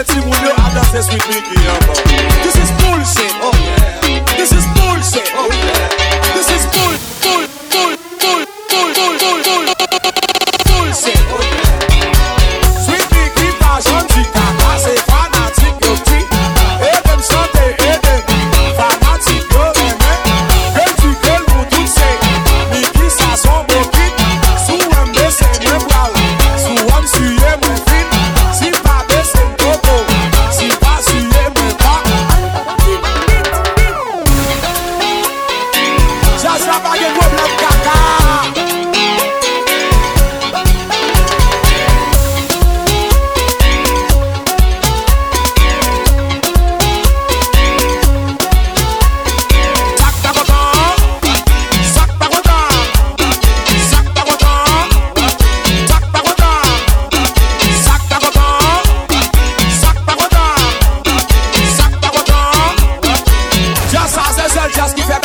Anything when you have that sex with me, yeah, boy. shall just give a